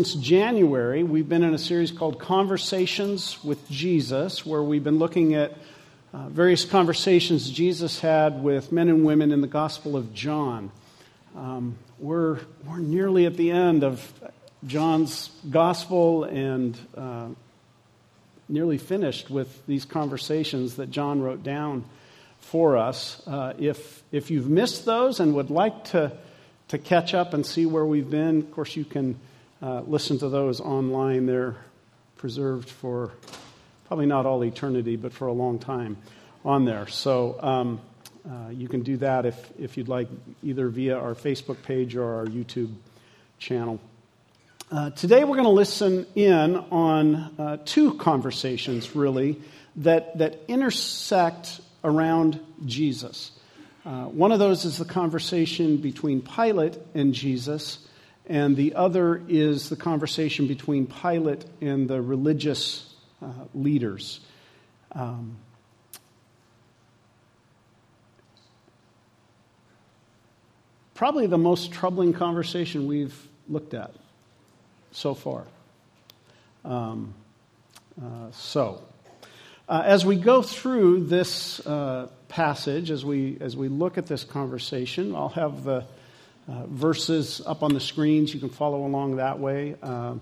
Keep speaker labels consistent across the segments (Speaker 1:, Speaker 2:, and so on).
Speaker 1: Since January, we've been in a series called Conversations with Jesus, where we've been looking at uh, various conversations Jesus had with men and women in the Gospel of John. Um, we're, we're nearly at the end of John's Gospel and uh, nearly finished with these conversations that John wrote down for us. Uh, if, if you've missed those and would like to, to catch up and see where we've been, of course, you can uh, listen to those online. They're preserved for probably not all eternity, but for a long time on there. So um, uh, you can do that if, if you'd like, either via our Facebook page or our YouTube channel. Uh, today we're going to listen in on uh, two conversations, really, that, that intersect around Jesus. Uh, one of those is the conversation between Pilate and Jesus, and the other is the conversation between Pilate and the religious uh, leaders. Um, probably the most troubling conversation we've looked at so far. Um, uh, so, uh, as we go through this uh, passage, as we as we look at this conversation, I'll have the uh, verses up on the screens. You can follow along that way. Uh,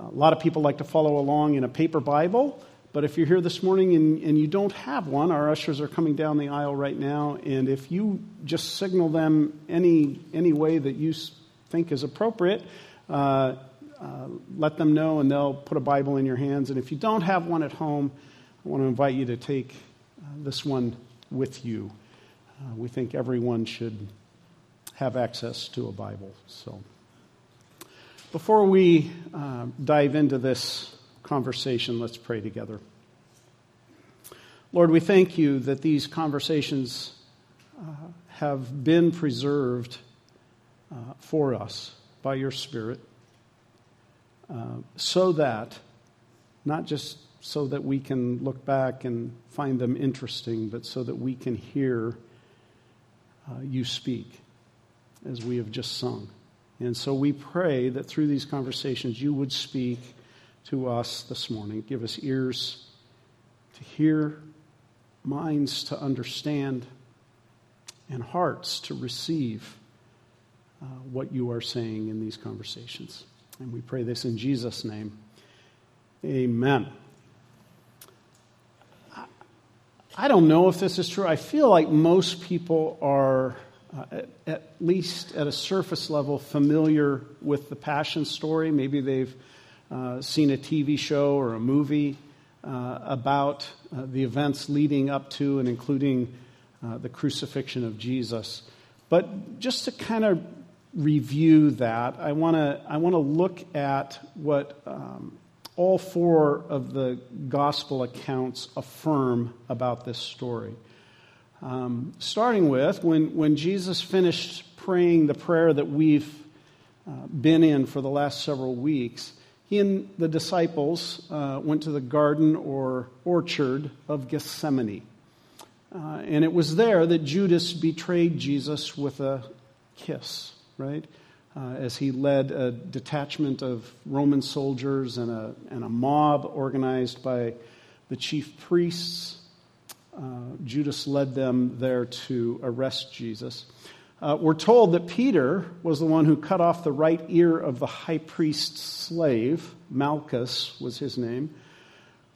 Speaker 1: a lot of people like to follow along in a paper Bible, but if you're here this morning and, and you don't have one, our ushers are coming down the aisle right now, and if you just signal them any, any way that you think is appropriate, uh, uh, let them know and they'll put a Bible in your hands. And if you don't have one at home, I want to invite you to take uh, this one with you. Uh, we think everyone should have access to a Bible. So, before we uh, dive into this conversation, let's pray together. Lord, we thank you that these conversations uh, have been preserved uh, for us by your Spirit uh, so that, not just so that we can look back and find them interesting, but so that we can hear uh, you speak as we have just sung. And so we pray that through these conversations you would speak to us this morning. Give us ears to hear, minds to understand, and hearts to receive uh, what you are saying in these conversations. And we pray this in Jesus' name. Amen. I don't know if this is true. I feel like most people are uh, at, at, least at a surface level, familiar with the Passion story. Maybe they've uh, seen a TV show or a movie uh, about uh, the events leading up to and including uh, the crucifixion of Jesus. But just to kind of review that, I want to I want to look at what um, all four of the gospel accounts affirm about this story. Um, starting with when, when Jesus finished praying the prayer that we've uh, been in for the last several weeks, he and the disciples uh, went to the garden or orchard of Gethsemane. Uh, and it was there that Judas betrayed Jesus with a kiss, right? Uh, as he led a detachment of Roman soldiers and a, and a mob organized by the chief priests Judas led them there to arrest Jesus. Uh, we're told that Peter was the one who cut off the right ear of the high priest's slave, Malchus was his name,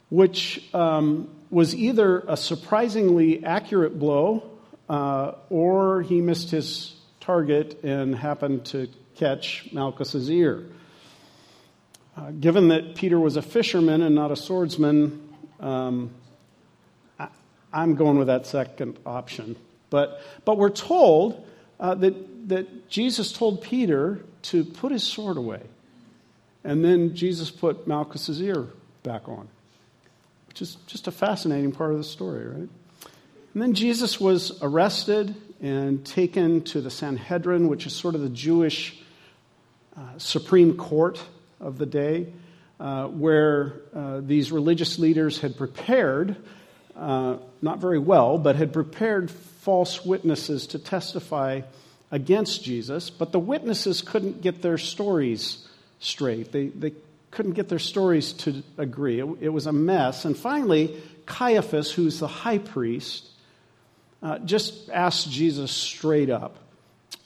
Speaker 1: which um, was either a surprisingly accurate blow uh, or he missed his target and happened to catch Malchus's ear. Uh, given that Peter was a fisherman and not a swordsman, um, I'm going with that second option. But, but we're told uh, that, that Jesus told Peter to put his sword away. And then Jesus put Malchus's ear back on, which is just a fascinating part of the story, right? And then Jesus was arrested and taken to the Sanhedrin, which is sort of the Jewish uh, Supreme Court of the day, uh, where uh, these religious leaders had prepared uh, not very well, but had prepared false witnesses to testify against Jesus, but the witnesses couldn't get their stories straight. They, they couldn't get their stories to agree. It, it was a mess. And finally, Caiaphas, who's the high priest, uh, just asked Jesus straight up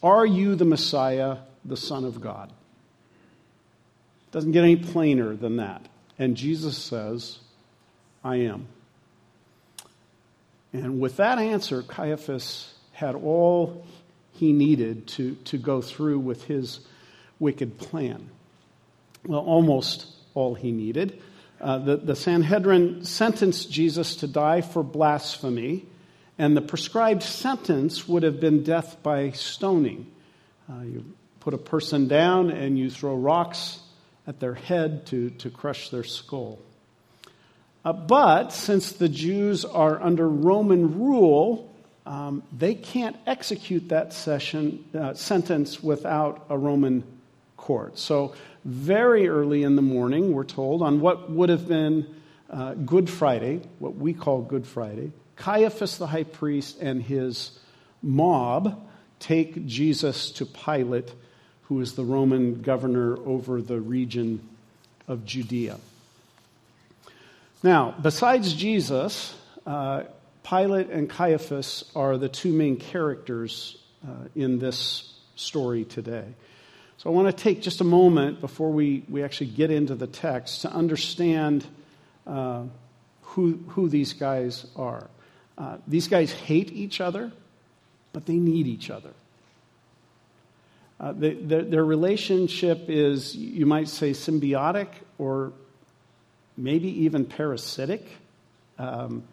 Speaker 1: Are you the Messiah, the Son of God? Doesn't get any plainer than that. And Jesus says, I am. And with that answer, Caiaphas had all he needed to, to go through with his wicked plan. Well, almost all he needed. Uh, the, the Sanhedrin sentenced Jesus to die for blasphemy, and the prescribed sentence would have been death by stoning. Uh, you put a person down and you throw rocks at their head to, to crush their skull. Uh, but since the Jews are under Roman rule, um, they can't execute that session, uh, sentence without a Roman court. So, very early in the morning, we're told, on what would have been uh, Good Friday, what we call Good Friday, Caiaphas the high priest and his mob take Jesus to Pilate who is the Roman governor over the region of Judea. Now, besides Jesus, uh, Pilate and Caiaphas are the two main characters uh, in this story today. So I want to take just a moment before we, we actually get into the text to understand uh, who, who these guys are. Uh, these guys hate each other, but they need each other. Uh, the, the, their relationship is, you might say, symbiotic or maybe even parasitic. Um,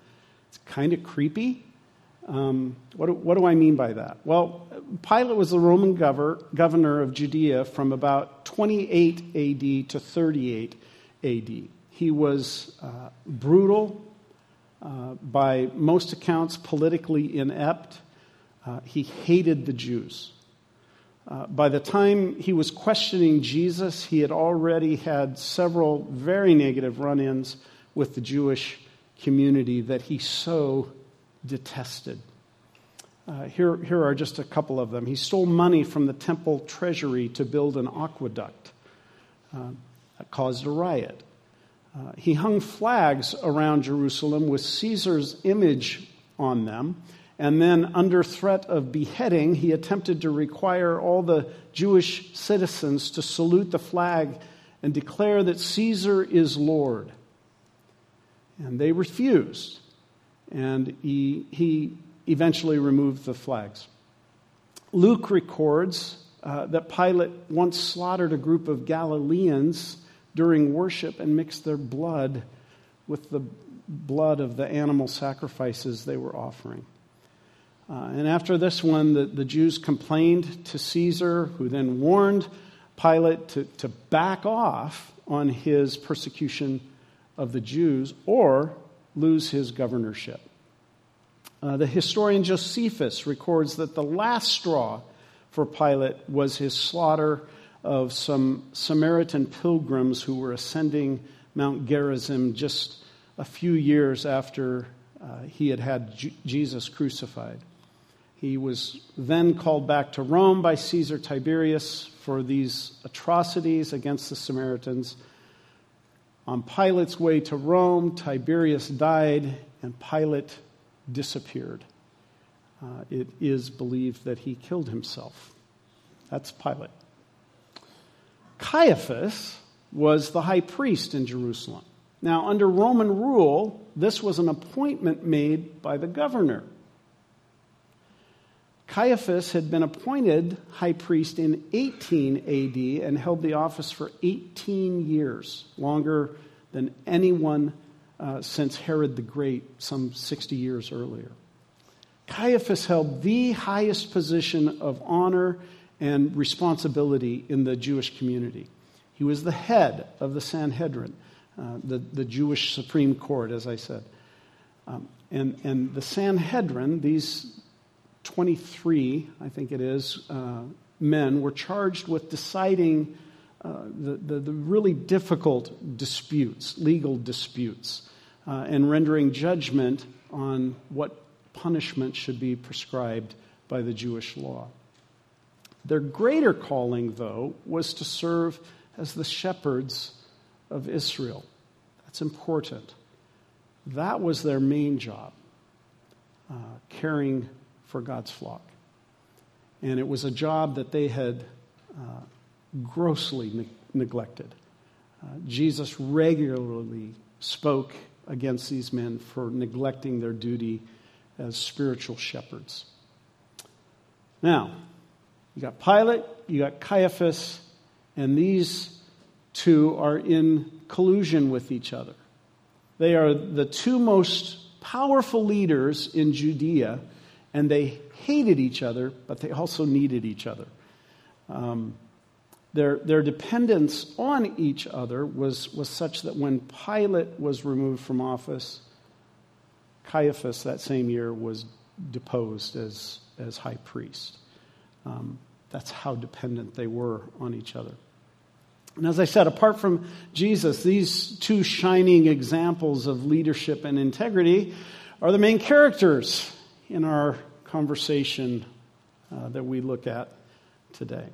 Speaker 1: it's kind of creepy. Um, what, do, what, do I mean by that? Well, Pilate was the Roman governor, governor of Judea from about 28 AD to 38 AD. He was uh, brutal, uh, by most accounts, politically inept. Uh, he hated the Jews. Uh, by the time he was questioning Jesus, he had already had several very negative run ins with the Jewish community that he so detested. Uh, here, here are just a couple of them. He stole money from the temple treasury to build an aqueduct. Uh, that caused a riot. Uh, he hung flags around Jerusalem with Caesar's image on them and then, under threat of beheading, he attempted to require all the Jewish citizens to salute the flag and declare that Caesar is Lord. And they refused. And he, he eventually removed the flags. Luke records uh, that Pilate once slaughtered a group of Galileans during worship and mixed their blood with the blood of the animal sacrifices they were offering. Uh, and after this one, the, the Jews complained to Caesar, who then warned Pilate to, to back off on his persecution of the Jews or lose his governorship. Uh, the historian Josephus records that the last straw for Pilate was his slaughter of some Samaritan pilgrims who were ascending Mount Gerizim just a few years after uh, he had had J- Jesus crucified. He was then called back to Rome by Caesar Tiberius for these atrocities against the Samaritans. On Pilate's way to Rome, Tiberius died and Pilate disappeared. Uh, it is believed that he killed himself. That's Pilate. Caiaphas was the high priest in Jerusalem. Now, under Roman rule, this was an appointment made by the governor. Caiaphas had been appointed high priest in 18 AD and held the office for 18 years, longer than anyone uh, since Herod the Great, some 60 years earlier. Caiaphas held the highest position of honor and responsibility in the Jewish community. He was the head of the Sanhedrin, uh, the, the Jewish Supreme Court, as I said. Um, and, and the Sanhedrin, these 23, I think it is, uh, men were charged with deciding uh, the, the, the, really difficult disputes, legal disputes, uh, and rendering judgment on what punishment should be prescribed by the Jewish law. Their greater calling, though, was to serve as the shepherds of Israel. That's important. That was their main job, uh, caring for God's flock. And it was a job that they had uh, grossly ne- neglected. Uh, Jesus regularly spoke against these men for neglecting their duty as spiritual shepherds. Now, you got Pilate, you got Caiaphas, and these two are in collusion with each other. They are the two most powerful leaders in Judea, and they hated each other, but they also needed each other. Um, their, their dependence on each other was, was such that when Pilate was removed from office, Caiaphas that same year was deposed as, as high priest. Um, that's how dependent they were on each other. And as I said, apart from Jesus, these two shining examples of leadership and integrity are the main characters in our conversation uh, that we look at today.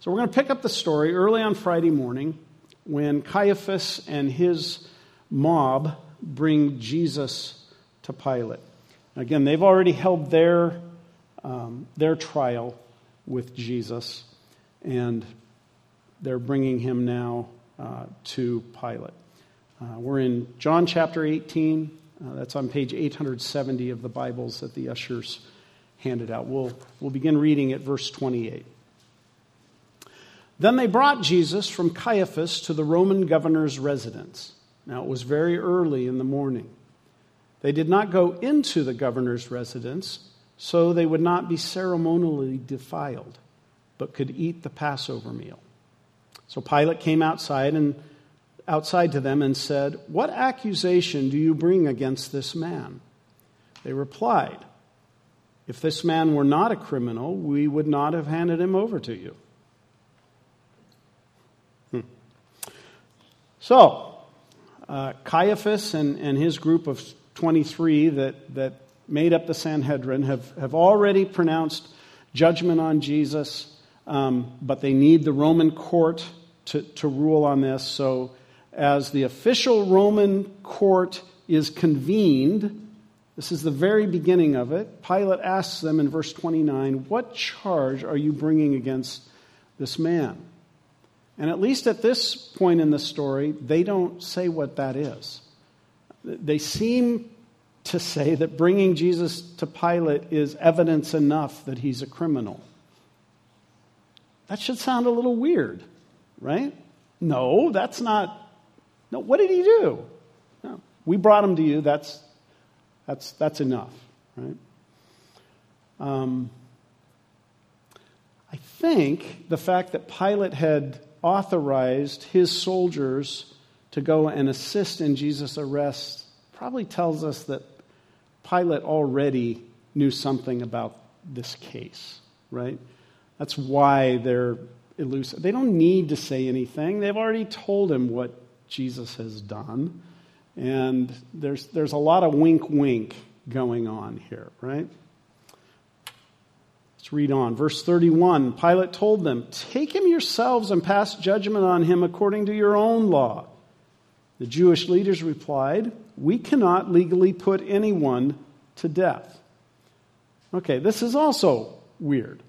Speaker 1: So we're going to pick up the story early on Friday morning when Caiaphas and his mob bring Jesus to Pilate. Again, they've already held their, um, their trial with Jesus, and they're bringing him now uh, to Pilate. Uh, we're in John chapter 18. Uh, that's on page 870 of the Bibles that the ushers handed out. We'll, we'll begin reading at verse 28. Then they brought Jesus from Caiaphas to the Roman governor's residence. Now it was very early in the morning. They did not go into the governor's residence, so they would not be ceremonially defiled, but could eat the Passover meal. So Pilate came outside and outside to them and said, "What accusation do you bring against this man?" They replied, "If this man were not a criminal, we would not have handed him over to you." So, uh, Caiaphas and, and his group of 23 that, that made up the Sanhedrin have, have already pronounced judgment on Jesus, um, but they need the Roman court to, to rule on this. So, as the official Roman court is convened, this is the very beginning of it. Pilate asks them in verse 29, What charge are you bringing against this man? And at least at this point in the story, they don't say what that is. They seem to say that bringing Jesus to Pilate is evidence enough that he's a criminal. That should sound a little weird, right? No, that's not. No, what did he do? No, we brought him to you. That's, that's, that's enough, right? Um, I think the fact that Pilate had authorized his soldiers to go and assist in Jesus' arrest probably tells us that Pilate already knew something about this case, right? That's why they're elusive. They don't need to say anything. They've already told him what Jesus has done. And there's, there's a lot of wink wink going on here, right? Let's read on. Verse 31 Pilate told them, Take him yourselves and pass judgment on him according to your own law. The Jewish leaders replied, We cannot legally put anyone to death. Okay, this is also weird.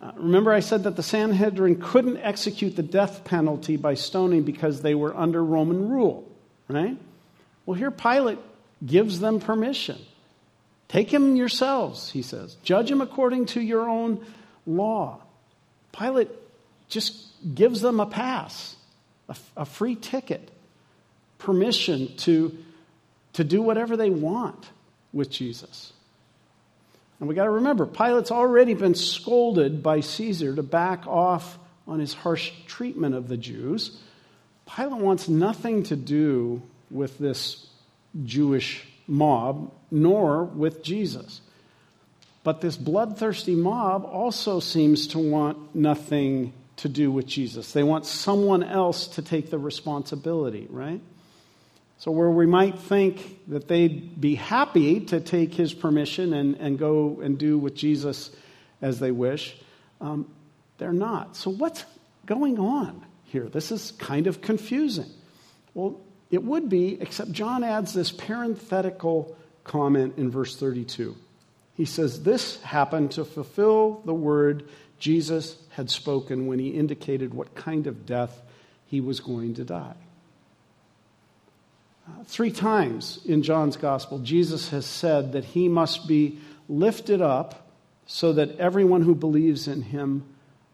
Speaker 1: Uh, remember, I said that the Sanhedrin couldn't execute the death penalty by stoning because they were under Roman rule, right? Well, here Pilate gives them permission. Take him yourselves, he says. Judge him according to your own law. Pilate just gives them a pass, a, a free ticket, permission to, to do whatever they want with Jesus. And we got to remember, Pilate's already been scolded by Caesar to back off on his harsh treatment of the Jews. Pilate wants nothing to do with this Jewish mob, nor with Jesus. But this bloodthirsty mob also seems to want nothing to do with Jesus. They want someone else to take the responsibility, right? So, where we might think that they'd be happy to take his permission and, and go and do with Jesus as they wish, um, they're not. So, what's going on here? This is kind of confusing. Well, it would be, except John adds this parenthetical comment in verse 32. He says, This happened to fulfill the word Jesus had spoken when he indicated what kind of death he was going to die. Three times in John's gospel, Jesus has said that he must be lifted up so that everyone who believes in him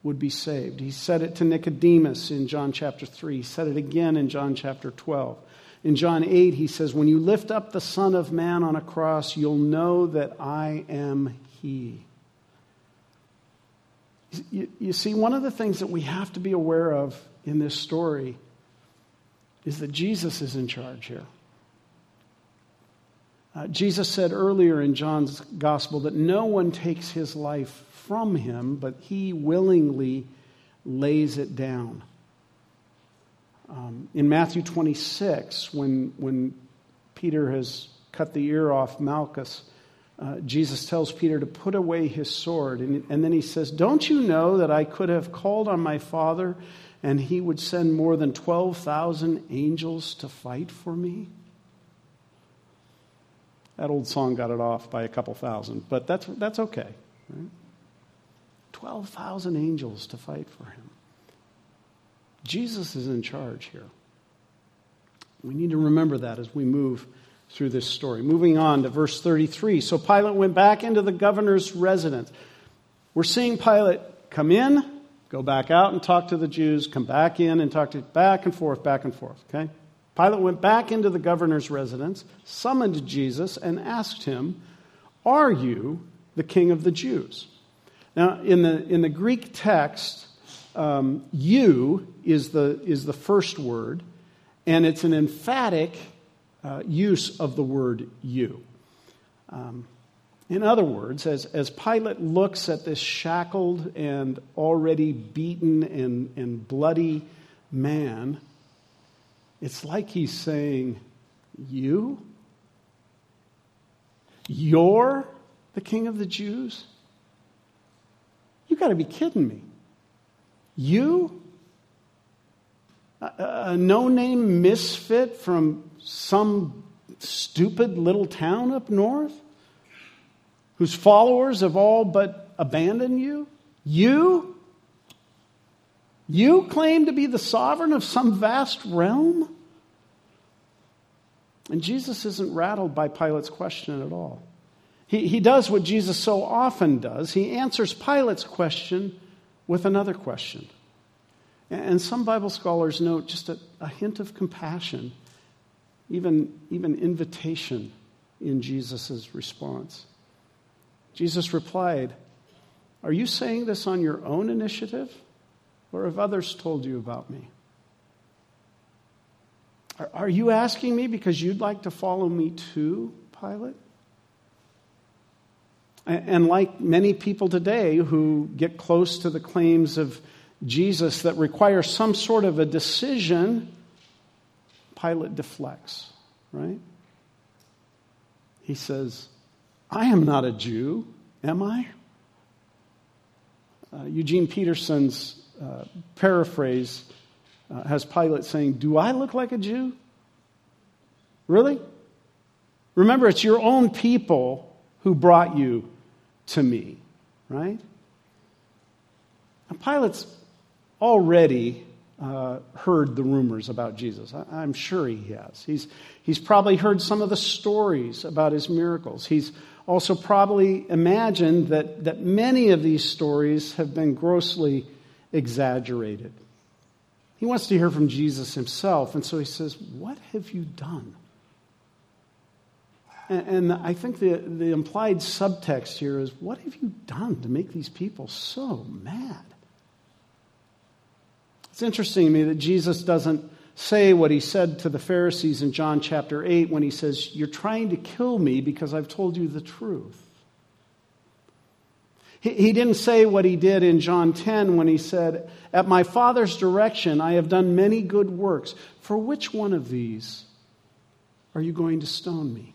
Speaker 1: would be saved. He said it to Nicodemus in John chapter 3. He said it again in John chapter 12. In John 8, he says, When you lift up the Son of Man on a cross, you'll know that I am He. You, you, see, one of the things that we have to be aware of in this story is that Jesus is in charge here. Uh, Jesus said earlier in John's gospel that no one takes his life from him, but he willingly lays it down. Um, in Matthew 26, when, when Peter has cut the ear off Malchus, uh, Jesus tells Peter to put away his sword. And, and then he says, Don't you know that I could have called on my Father and he would send more than 12,000 angels to fight for me? That old song got it off by a couple thousand, but that's, that's okay. Right? 12,000 angels to fight for him. Jesus is in charge here. We need to remember that as we move through this story. Moving on to verse 33. So Pilate went back into the governor's residence. We're seeing Pilate come in, go back out and talk to the Jews, come back in and talk to back and forth, back and forth, okay? Pilate went back into the governor's residence, summoned Jesus, and asked him, Are you the king of the Jews? Now, in the, in the Greek text, um, you is the, is the first word, and it's an emphatic uh, use of the word you. Um, in other words, as, as Pilate looks at this shackled and already beaten and, and bloody man, it's like he's saying, You? You're the king of the Jews? You got to be kidding me. You? A, a no name misfit from some stupid little town up north whose followers have all but abandoned you? You? You claim to be the sovereign of some vast realm? And Jesus isn't rattled by Pilate's question at all. He, he does what Jesus so often does. He answers Pilate's question with another question. And some Bible scholars note just a, a hint of compassion, even, even invitation in Jesus' response. Jesus replied, Are you saying this on your own initiative, or have others told you about me? Are, you asking me because you'd like to follow me too, Pilate? And like many people today who get close to the claims of Jesus that require some sort of a decision, Pilate deflects, right? He says, I am not a Jew, am I? Uh, Eugene Peterson's uh, paraphrase uh, has Pilate saying, Do I look like a Jew? Really? Remember, it's your own people who brought you to me, right? Now, Pilate's already uh, heard the rumors about Jesus. I, am sure he has. He's, he's probably heard some of the stories about his miracles. He's also probably imagined that, that many of these stories have been grossly exaggerated. He wants to hear from Jesus himself, and so he says, What have you done? And, I think the, the implied subtext here is what have you done to make these people so mad? It's interesting to me that Jesus doesn't say what he said to the Pharisees in John chapter 8 when he says, You're trying to kill me because I've told you the truth. He, didn't say what he did in John 10 when he said, At my Father's direction I have done many good works. For which one of these are you going to stone me?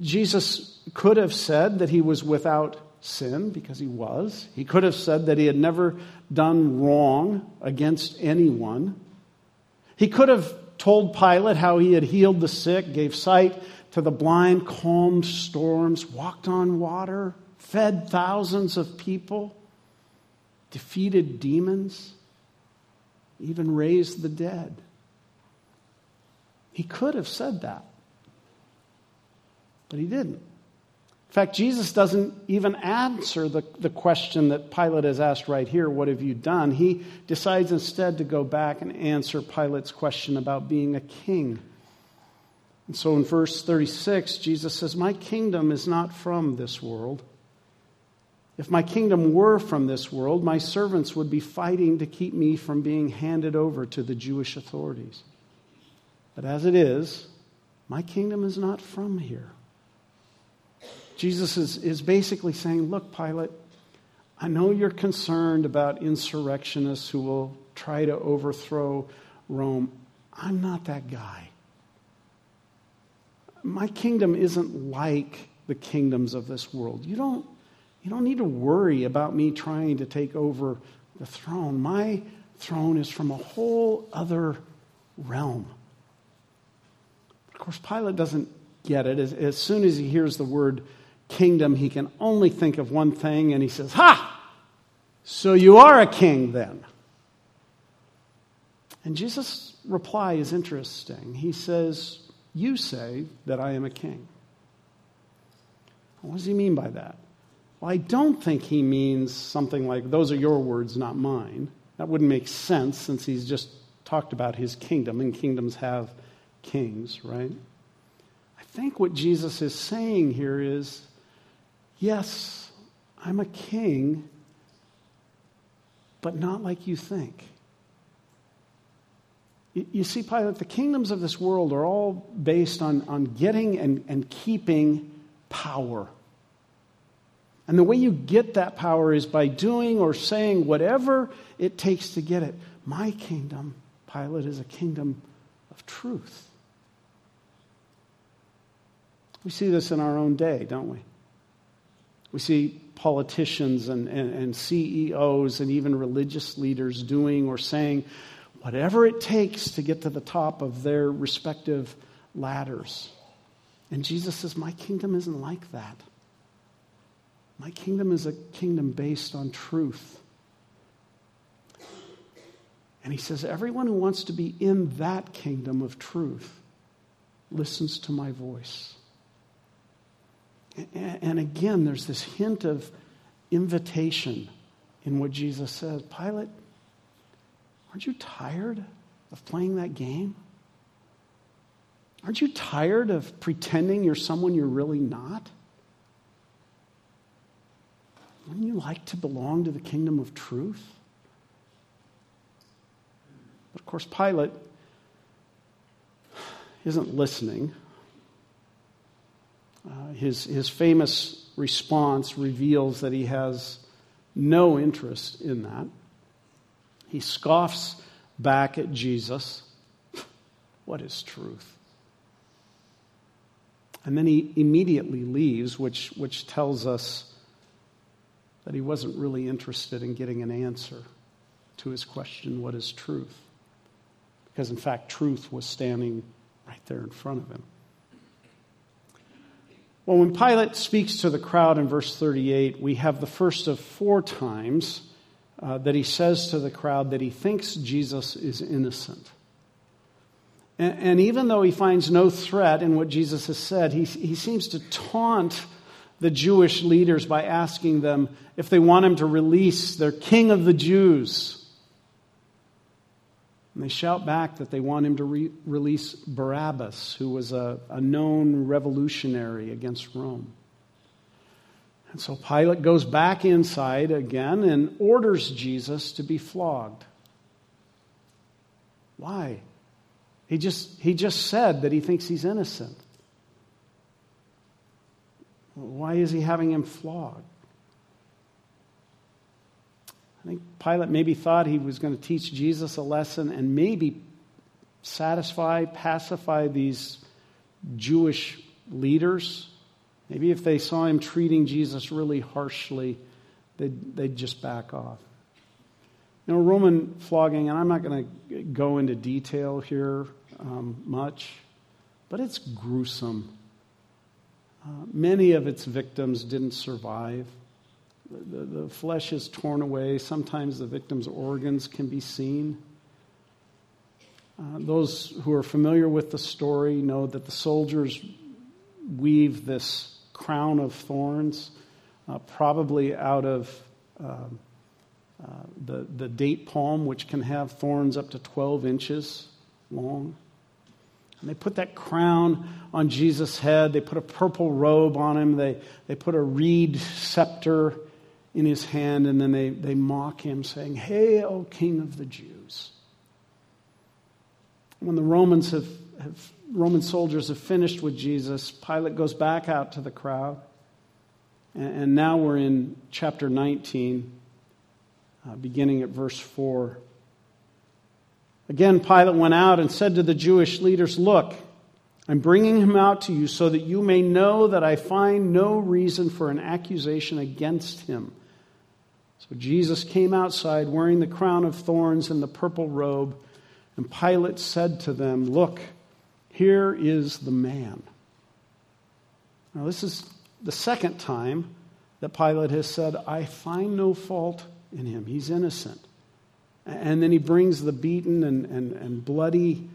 Speaker 1: Jesus could have said that he was without sin because he was. He could have said that he had never done wrong against anyone. He could have told Pilate how he had healed the sick, gave sight to the blind, calmed storms, walked on water, fed thousands of people, defeated demons, even raised the dead. He could have said that, but he didn't. In fact, Jesus doesn't even answer the, the question that Pilate has asked right here What have you done? He decides instead to go back and answer Pilate's question about being a king. And so in verse 36, Jesus says, My kingdom is not from this world. If my kingdom were from this world, my servants would be fighting to keep me from being handed over to the Jewish authorities. But as it is, my kingdom is not from here. Jesus is, is basically saying, Look, Pilate, I know you're concerned about insurrectionists who will try to overthrow Rome. I'm not that guy. My kingdom isn't like the kingdoms of this world. You don't, you don't need to worry about me trying to take over the throne. My throne is from a whole other realm. Of course, Pilate doesn't get it. As, as soon as he hears the word kingdom, he can only think of one thing, and he says, Ha! So you are a king then. And Jesus' reply is interesting. He says, You say that I am a king. What does he mean by that? Well, I don't think he means something like, Those are your words, not mine. That wouldn't make sense since he's just talked about his kingdom, and kingdoms have kings, right? I think what Jesus is saying here is yes, I'm a king, but not like you think. You see, Pilate, the kingdoms of this world are all based on, on getting and, and keeping power. And the way you get that power is by doing or saying whatever it takes to get it. My kingdom, Pilate, is a kingdom of truth. We see this in our own day, don't we? We see politicians and, and, and, CEOs and even religious leaders doing or saying whatever it takes to get to the top of their respective ladders. And Jesus says, My kingdom isn't like that. My kingdom is a kingdom based on truth. And he says, Everyone who wants to be in that kingdom of truth listens to my voice. And again, there's this hint of invitation in what Jesus says. Pilate, aren't you tired of playing that game? Aren't you tired of pretending you're someone you're really not? Wouldn't you like to belong to the kingdom of truth? But of course, Pilate isn't listening. Uh, his, his famous response reveals that he has no interest in that. He scoffs back at Jesus. What is truth? And then he immediately leaves, which, which tells us that he wasn't really interested in getting an answer to his question, What is truth? Because, in fact, truth was standing right there in front of him. Well, when Pilate speaks to the crowd in verse 38, we have the first of four times uh, that he says to the crowd that he thinks Jesus is innocent. And, and, even though he finds no threat in what Jesus has said, he, he seems to taunt the Jewish leaders by asking them if they want him to release their king of the Jews. And they shout back that they want him to re- release Barabbas, who was a, a known revolutionary against Rome. And so Pilate goes back inside again and orders Jesus to be flogged. Why? He just, he just said that he thinks he's innocent. Why is he having him flogged? I think Pilate maybe thought he was going to teach Jesus a lesson and maybe satisfy, pacify these Jewish leaders Maybe if they saw him treating Jesus really harshly, they'd, they'd just back off. You know, Roman flogging, and I'm not going to go into detail here um, much, but it's gruesome. Uh, many of its victims didn't survive. The, the, flesh is torn away. Sometimes the victim's organs can be seen. Uh, those who are familiar with the story know that the soldiers weave this crown of thorns, uh, probably out of um, uh, the, the date palm, which can have thorns up to 12 inches long. And they put that crown on Jesus' head. They put a purple robe on him. They, they put a reed scepter in his hand, and then they, they mock him, saying, Hail, King of the Jews. When the Romans have, have Roman soldiers have finished with Jesus, Pilate goes back out to the crowd. And, and now we're in chapter 19 uh, beginning at verse 4. Again, Pilate went out and said to the Jewish leaders, Look, I'm bringing him out to you so that you may know that I find no reason for an accusation against him. So Jesus came outside wearing the crown of thorns and the purple robe, and Pilate said to them, Look, here is the man. Now, this is the second time that Pilate has said, I find no fault in him. He's innocent. And then he brings the beaten and, and, and bloody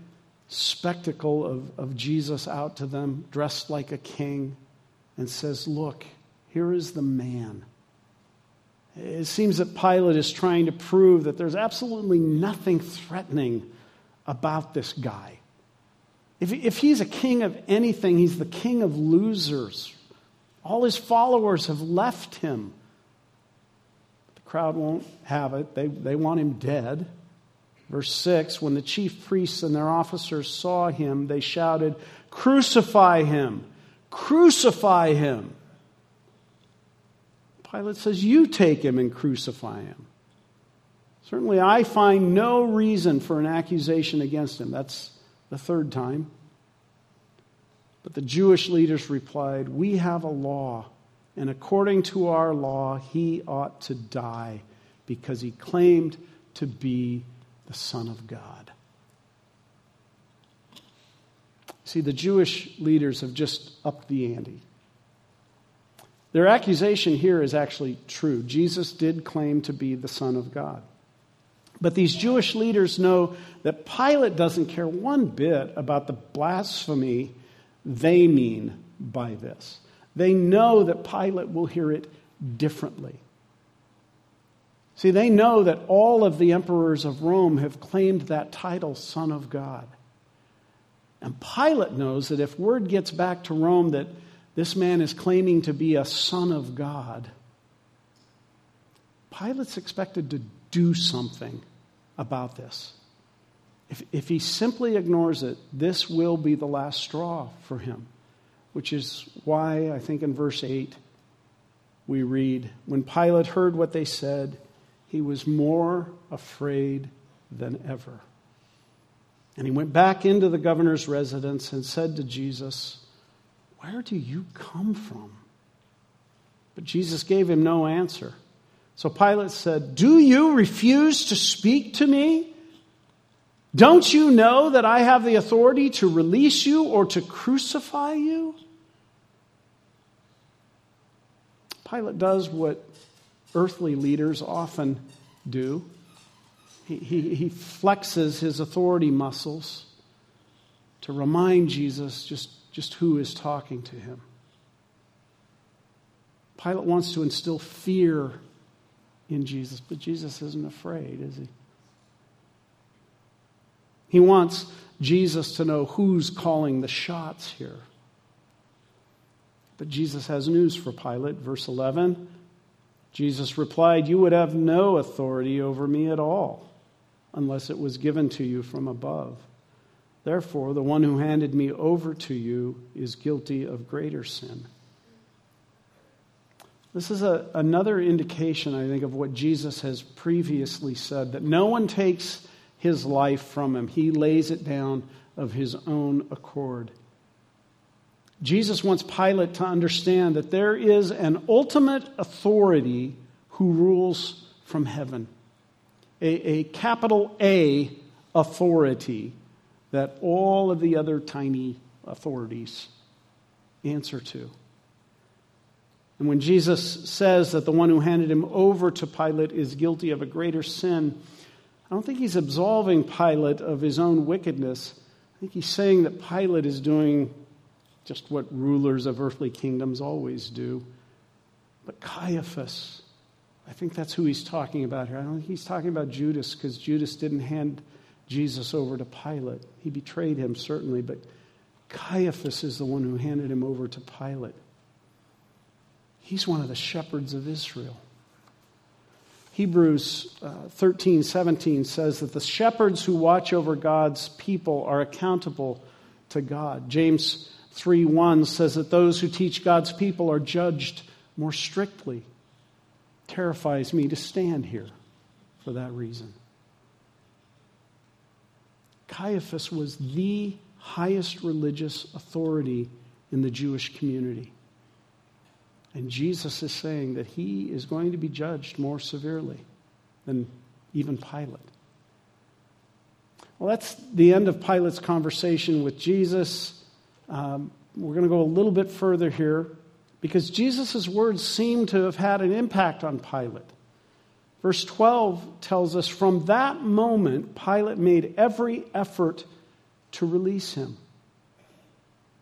Speaker 1: spectacle of, of Jesus out to them, dressed like a king, and says, Look, here is the man. It seems that Pilate is trying to prove that there's absolutely nothing threatening about this guy. If, if he's a king of anything, he's the king of losers. All his followers have left him The crowd won't have it. They, they want him dead. Verse 6 When the chief priests and their officers saw him, they shouted, Crucify him! Crucify him! Pilate says, You take him and crucify him. Certainly, I find no reason for an accusation against him. That's the third time. But the Jewish leaders replied, We have a law and according to our law, he ought to die because he claimed to be the Son of God. See, the Jewish leaders have just upped the ante. Their accusation here is actually true. Jesus did claim to be the Son of God. But these Jewish leaders know that Pilate doesn't care one bit about the blasphemy they mean by this. They know that Pilate will hear it differently. See, they know that all of the emperors of Rome have claimed that title, Son of God. And Pilate knows that if word gets back to Rome that this man is claiming to be a son of God, Pilate's expected to do something about this. If, if he simply ignores it, this will be the last straw for him which is why I think in verse 8 we read When Pilate heard what they said, he was more afraid than ever. And he went back into the governor's residence and said to Jesus, Where do you come from? But Jesus gave him no answer. So Pilate said, Do you refuse to speak to me? Don't you know that I have the authority to release you or to crucify you? Pilate does what earthly leaders often do. He, he, he, flexes his authority muscles to remind Jesus just, just who is talking to him. Pilate wants to instill fear in Jesus, but Jesus isn't afraid, is he? He wants Jesus to know who's calling the shots here. But Jesus has news for Pilate. Verse 11 Jesus replied, You would have no authority over me at all unless it was given to you from above. Therefore, the one who handed me over to you is guilty of greater sin. This is a, another indication, I think, of what Jesus has previously said that no one takes his life from him, he lays it down of his own accord. Jesus wants Pilate to understand that there is an ultimate authority who rules from heaven, a, a capital A authority that all of the other tiny authorities answer to. And when Jesus says that the one who handed him over to Pilate is guilty of a greater sin, I don't think he's absolving Pilate of his own wickedness. I think he's saying that Pilate is doing just what rulers of earthly kingdoms always do. But Caiaphas, I think that's who he's talking about here. I don't think he's talking about Judas because Judas didn't hand Jesus over to Pilate. He betrayed him, certainly, but Caiaphas is the one who handed him over to Pilate. He's one of the shepherds of Israel. Hebrews uh, 13, 17 says that the shepherds who watch over God's people are accountable to God. James 3 1 says that those who teach God's people are judged more strictly. Terrifies me to stand here for that reason. Caiaphas was the highest religious authority in the Jewish community. And Jesus is saying that he is going to be judged more severely than even Pilate. Well, that's the end of Pilate's conversation with Jesus. Um, we're going to go a little bit further here because Jesus' words seem to have had an impact on Pilate. Verse 12 tells us from that moment, Pilate made every effort to release him.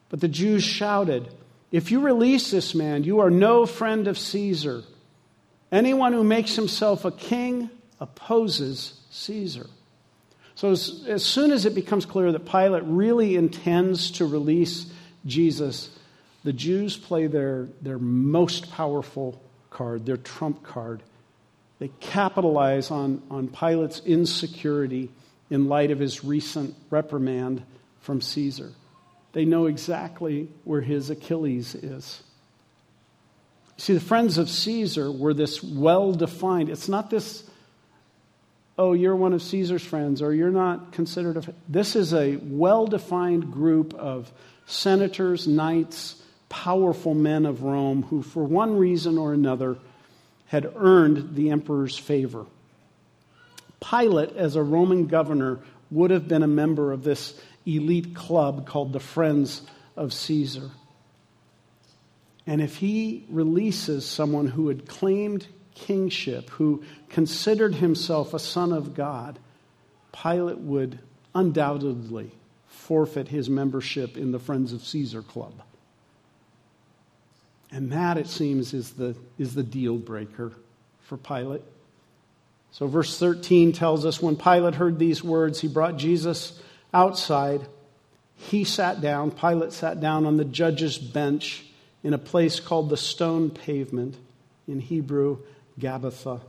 Speaker 1: But the Jews shouted, if you release this man, you are no friend of Caesar. Anyone who makes himself a king opposes Caesar. So, as, as, soon as it becomes clear that Pilate really intends to release Jesus, the Jews play their, their most powerful card, their trump card. They capitalize on, on Pilate's insecurity in light of his recent reprimand from Caesar. They know exactly where his Achilles is. See, the friends of Caesar were this well defined, it's not this, oh, you're one of Caesar's friends, or you're not considered a. This is a well defined group of senators, knights, powerful men of Rome who, for one reason or another, had earned the emperor's favor. Pilate, as a Roman governor, would have been a member of this elite club called the Friends of Caesar. And if he releases someone who had claimed kingship, who considered himself a son of God, Pilate would undoubtedly forfeit his membership in the Friends of Caesar Club. And that, it seems, is the, is the deal breaker for Pilate. So, verse 13 tells us when Pilate heard these words, he brought Jesus outside, he sat down, Pilate sat down on the judge's bench in a place called the stone pavement, in Hebrew, Gabbatha.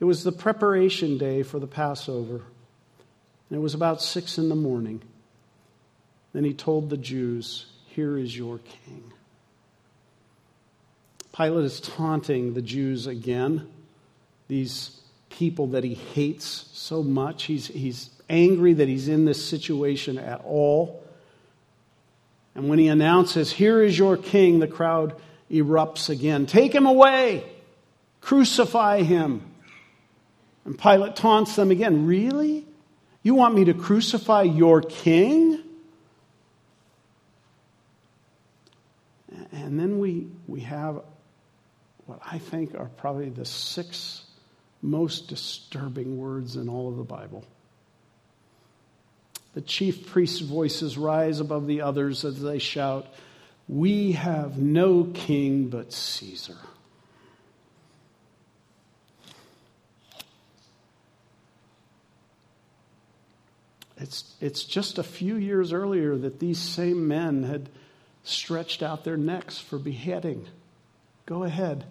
Speaker 1: It was the preparation day for the Passover, and it was about six in the morning. Then he told the Jews, Here is your king. Pilate is taunting the Jews again, these people that he hates so much. He's, he's angry that he's in this situation at all. And when he announces, Here is your king, the crowd erupts again. Take him away! Crucify him! And Pilate taunts them again. Really? You want me to crucify your king? And then we, we have what I think are probably the six most disturbing words in all of the Bible. The chief priests' voices rise above the others as they shout, We have no king but Caesar. It's, it's just a few years earlier that these same men had stretched out their necks for beheading. Go ahead.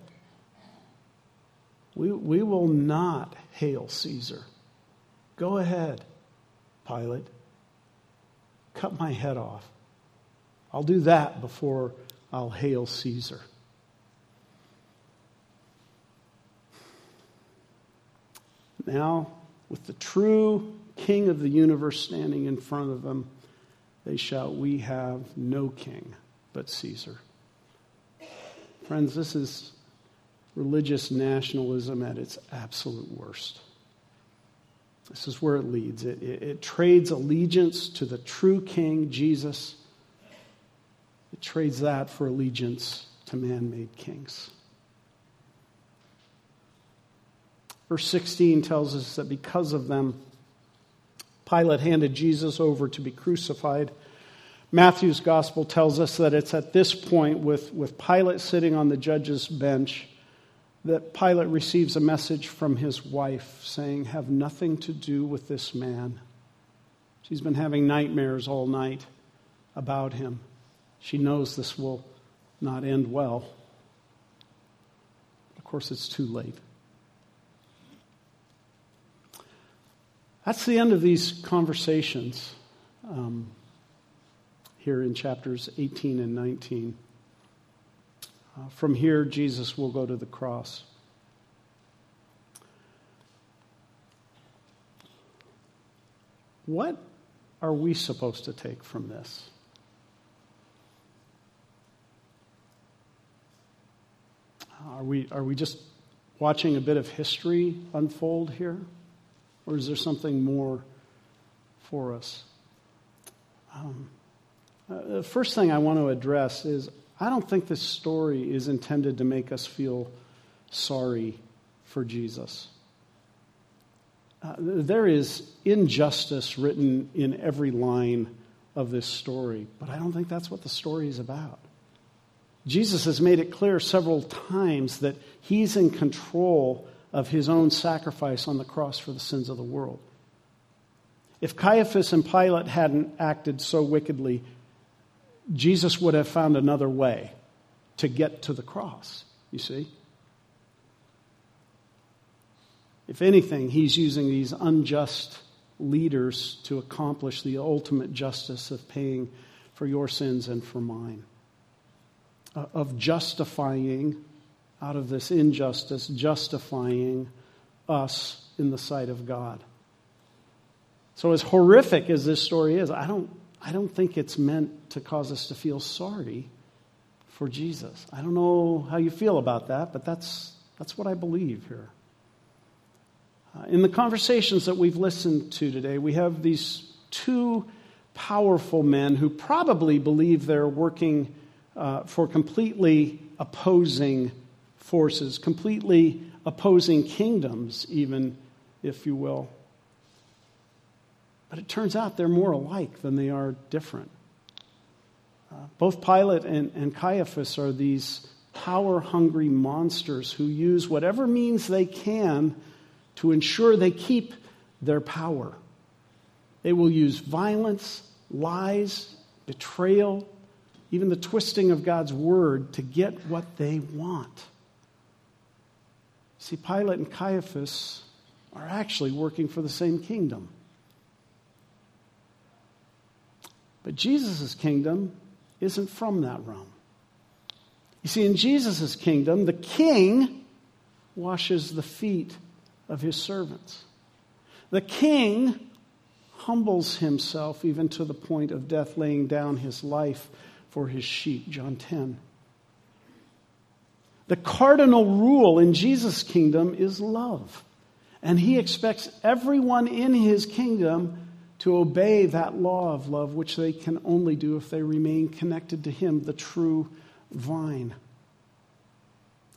Speaker 1: We, we will not hail Caesar. Go ahead, Pilate cut my head off. I'll do that before I'll hail Caesar. Now, with the true king of the universe standing in front of them, they shout, We have no king but Caesar. Friends, this is religious nationalism at its absolute worst. This is where it leads. It, it, it, trades allegiance to the true king, Jesus. It trades that for allegiance to man made kings. Verse 16 tells us that because of them, Pilate handed Jesus over to be crucified. Matthew's gospel tells us that it's at this point, with, with Pilate sitting on the judge's bench, that Pilate receives a message from his wife saying, Have nothing to do with this man. She's been having nightmares all night about him. She knows this will not end well. Of course, it's too late. That's the end of these conversations um, here in chapters 18 and 19. Uh, from here, Jesus will go to the cross. What are we supposed to take from this? Are we, are we just watching a bit of history unfold here? Or is there something more for us? Um, uh, the first thing I want to address is I don't think this story is intended to make us feel sorry for Jesus. Uh, there is injustice written in every line of this story, but I don't think that's what the story is about. Jesus has made it clear several times that he's in control of his own sacrifice on the cross for the sins of the world. If Caiaphas and Pilate hadn't acted so wickedly, Jesus would have found another way to get to the cross, you see? If anything, he's using these unjust leaders to accomplish the ultimate justice of paying for your sins and for mine, uh, of justifying out of this injustice, justifying us in the sight of God. So, as horrific as this story is, I don't, I don't think it's meant to cause us to feel sorry for Jesus. I don't know how you feel about that, but that's, that's what I believe here. Uh, in the conversations that we've listened to today, we have these two powerful men who probably believe they're working uh, for completely opposing forces, completely opposing kingdoms, even, if you will. But it turns out they're more alike than they are different. Uh, both Pilate and, and Caiaphas are these power hungry monsters who use whatever means they can to ensure they keep their power. They will use violence, lies, betrayal, even the twisting of God's word to get what they want. See, Pilate and Caiaphas are actually working for the same kingdom. But Jesus' kingdom isn't from that realm. You see, in Jesus' kingdom, the king washes the feet of his servants. The king humbles himself even to the point of death, laying down his life for his sheep. John 10. The cardinal rule in Jesus' kingdom is love. And he expects everyone in his kingdom to obey that law of love, which they can only do if they remain connected to him, the true vine.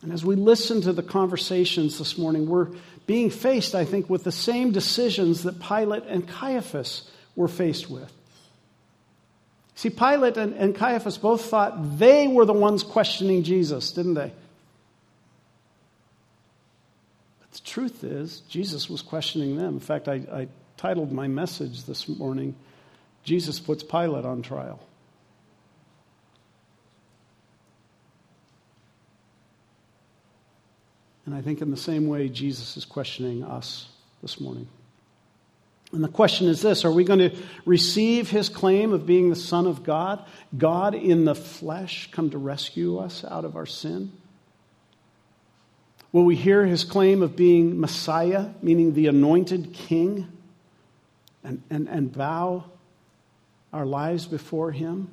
Speaker 1: And as we listen to the conversations this morning, we're being faced, I think, with the same decisions that Pilate and Caiaphas were faced with. See, Pilate and, and Caiaphas both thought they were the ones questioning Jesus, didn't they? But the truth is, Jesus was questioning them. In fact, I, I titled my message this morning, Jesus Puts Pilate on Trial. And I think in the same way, Jesus is questioning us this morning. And the question is this Are we going to receive his claim of being the Son of God, God in the flesh, come to rescue us out of our sin? Will we hear his claim of being Messiah, meaning the anointed king, and, and, and bow our lives before him?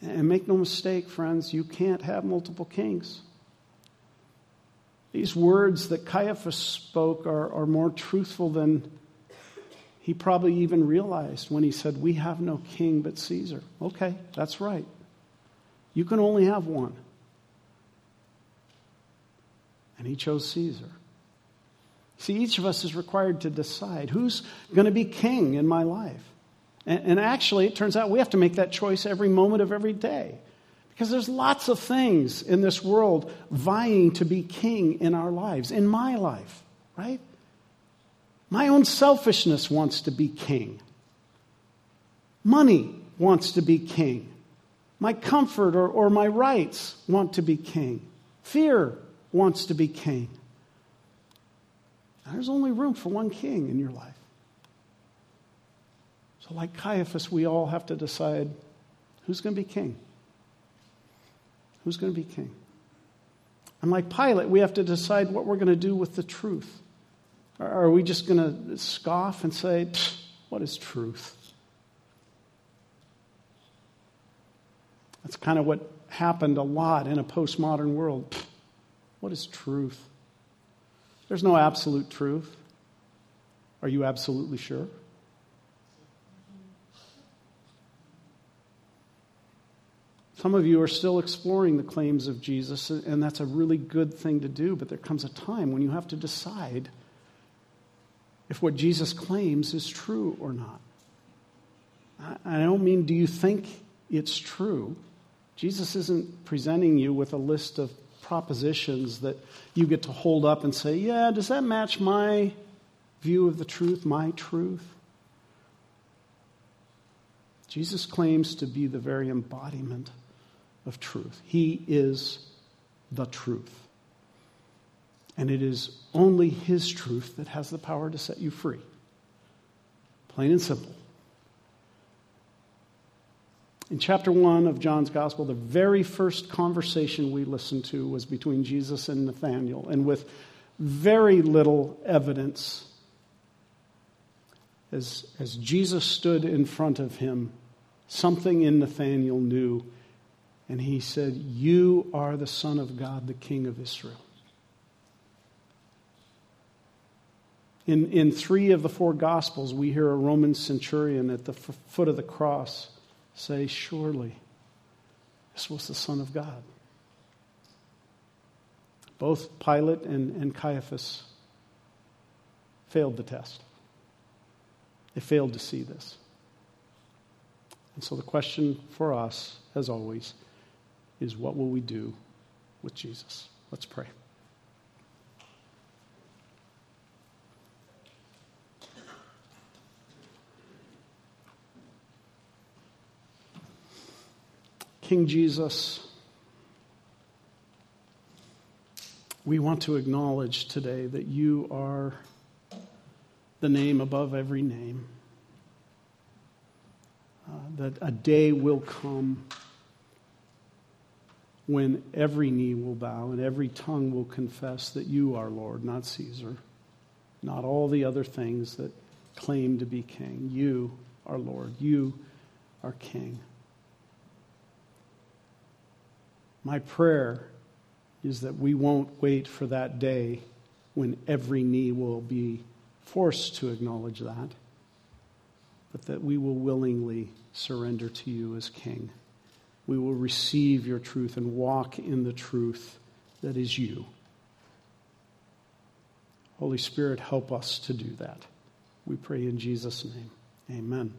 Speaker 1: And make no mistake, friends, you can't have multiple kings. These words that Caiaphas spoke are, are more truthful than he probably even realized when he said, We have no king but Caesar. Okay, that's right. You can only have one. And he chose Caesar. See, each of us is required to decide who's going to be king in my life. And, and, actually, it turns out we have to make that choice every moment of every day. Because there's lots of things in this world vying to be king in our lives, in my life, right? My own selfishness wants to be king. Money wants to be king. My comfort or, or my rights want to be king. Fear wants to be king. There's only room for one king in your life. So, like Caiaphas, we all have to decide who's going to be king. Who's going to be king? And like Pilate, we have to decide what we're going to do with the truth. Are we just going to scoff and say, what is truth? That's kind of what happened a lot in a postmodern world. What is truth? There's no absolute truth. Are you absolutely sure? Some of you are still exploring the claims of Jesus, and that's a really good thing to do, but there comes a time when you have to decide if what Jesus claims is true or not. I don't mean, do you think it's true? Jesus isn't presenting you with a list of propositions that you get to hold up and say, yeah, does that match my view of the truth, my truth? Jesus claims to be the very embodiment of truth. He is the truth. And it is only His truth that has the power to set you free. Plain and simple. In chapter 1 of John's Gospel, the very first conversation we listened to was between Jesus and Nathanael, and with very little evidence. As, as Jesus stood in front of him, something in Nathanael knew and he said, You are the Son of God, the King of Israel. In, in three of the four Gospels, we hear a Roman centurion at the f- foot of the cross say, Surely this was the Son of God. Both Pilate and, and Caiaphas failed the test. They failed to see this. And so the question for us, as always, is what will we do with Jesus? Let's pray. King Jesus, we want to acknowledge today that you are the name above every name. Uh, that a day will come when every knee will bow and every tongue will confess that you are Lord, not Caesar, not all the other things that claim to be king. You are Lord. You are King. My prayer is that we won't wait for that day when every knee will be forced to acknowledge that, but that we will willingly surrender to you as King we will receive your truth and walk in the truth that is you. Holy Spirit, help us to do that. We pray in Jesus' name. Amen.